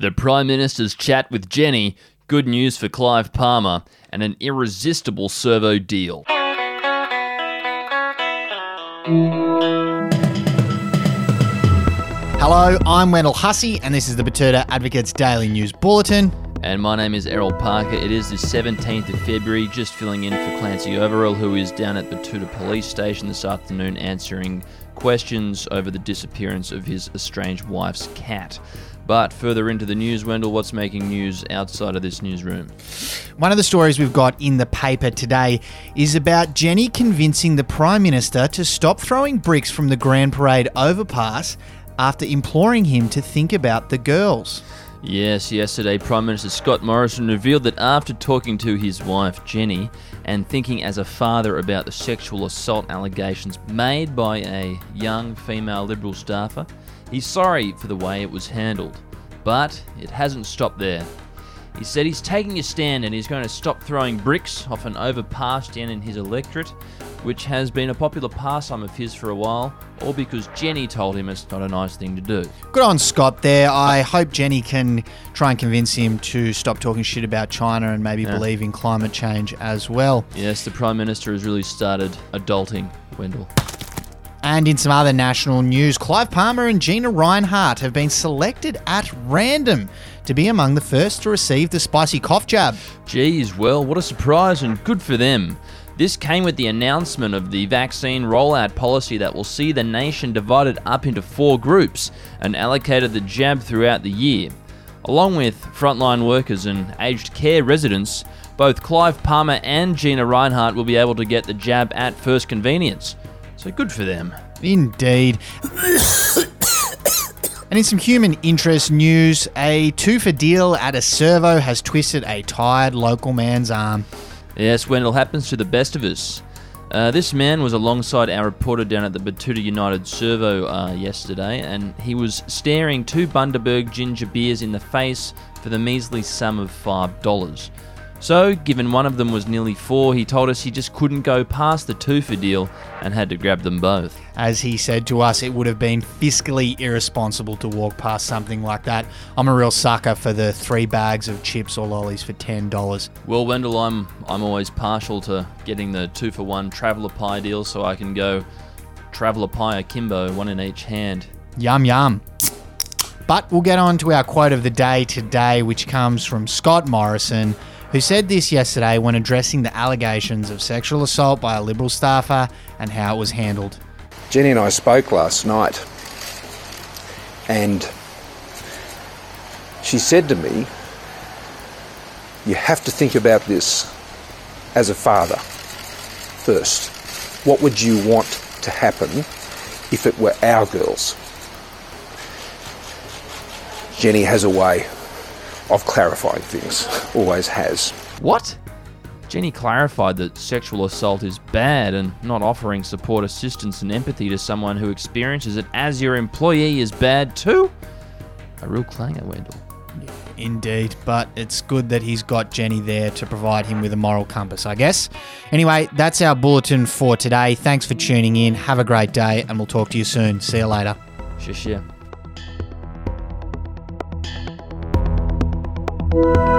The Prime Minister's chat with Jenny, good news for Clive Palmer, and an irresistible servo deal. Hello, I'm Wendell Hussey, and this is the Betoota Advocate's Daily News Bulletin. And my name is Errol Parker. It is the 17th of February, just filling in for Clancy Overell, who is down at Betoota Police Station this afternoon answering questions over the disappearance of his estranged wife's cat. But further into the news, Wendell, what's making news outside of this newsroom? One of the stories we've got in the paper today is about Jenny convincing the Prime Minister to stop throwing bricks from the Grand Parade overpass after imploring him to think about the girls. Yes, yesterday Prime Minister Scott Morrison revealed that after talking to his wife Jenny and thinking as a father about the sexual assault allegations made by a young female Liberal staffer, he's sorry for the way it was handled. But it hasn't stopped there. He said he's taking a stand and he's going to stop throwing bricks off an overpass down in his electorate, which has been a popular pastime of his for a while, all because Jenny told him it's not a nice thing to do. Good on Scott there. I hope Jenny can try and convince him to stop talking shit about China and maybe Yeah. believe in climate change as well. Yes, the Prime Minister has really started adulting, Wendell. And in some other national news, Clive Palmer and Gina Rinehart have been selected at random to be among the first to receive the spicy cough jab. Geez, well, what a surprise and good for them. This came with the announcement of the vaccine rollout policy that will see the nation divided up into four groups and allocated the jab throughout the year. Along with frontline workers and aged care residents, both Clive Palmer and Gina Rinehart will be able to get the jab at first convenience. So good for them. Indeed. and in some human interest news, a two for deal at a servo has twisted a tired local man's arm. Yes, Wendell happens to the best of us. Uh, this man was alongside our reporter down at the Betoota United Servo uh, yesterday, and he was staring two Bundaberg ginger beers in the face for the measly sum of $5. So, given one of them was nearly four, he told us he just couldn't go past the two for deal and had to grab them both. As he said to us, it would have been fiscally irresponsible to walk past something like that. I'm a real sucker for the three bags of chips or lollies for $10. Well, Wendell, I'm I'm always partial to getting the two for one traveller pie deal, so I can go traveller pie akimbo, one in each hand. Yum, yum. But we'll get on to our quote of the day today, which comes from Scott Morrison, who said this yesterday when addressing the allegations of sexual assault by a Liberal staffer and how it was handled. Jenny and I spoke last night, and she said to me, You have to think about this as a father first. What would you want to happen if it were our girls? Jenny has a way of clarifying things, always has. What? Jenny clarified that sexual assault is bad and not offering support, assistance, and empathy to someone who experiences it as your employee is bad too? A real clanger, Wendell. Indeed, but it's good that he's got Jenny there to provide him with a moral compass, I guess. Anyway, that's our bulletin for today. Thanks for tuning in. Have a great day, and we'll talk to you soon. See you later. Shush, yeah. Thank you.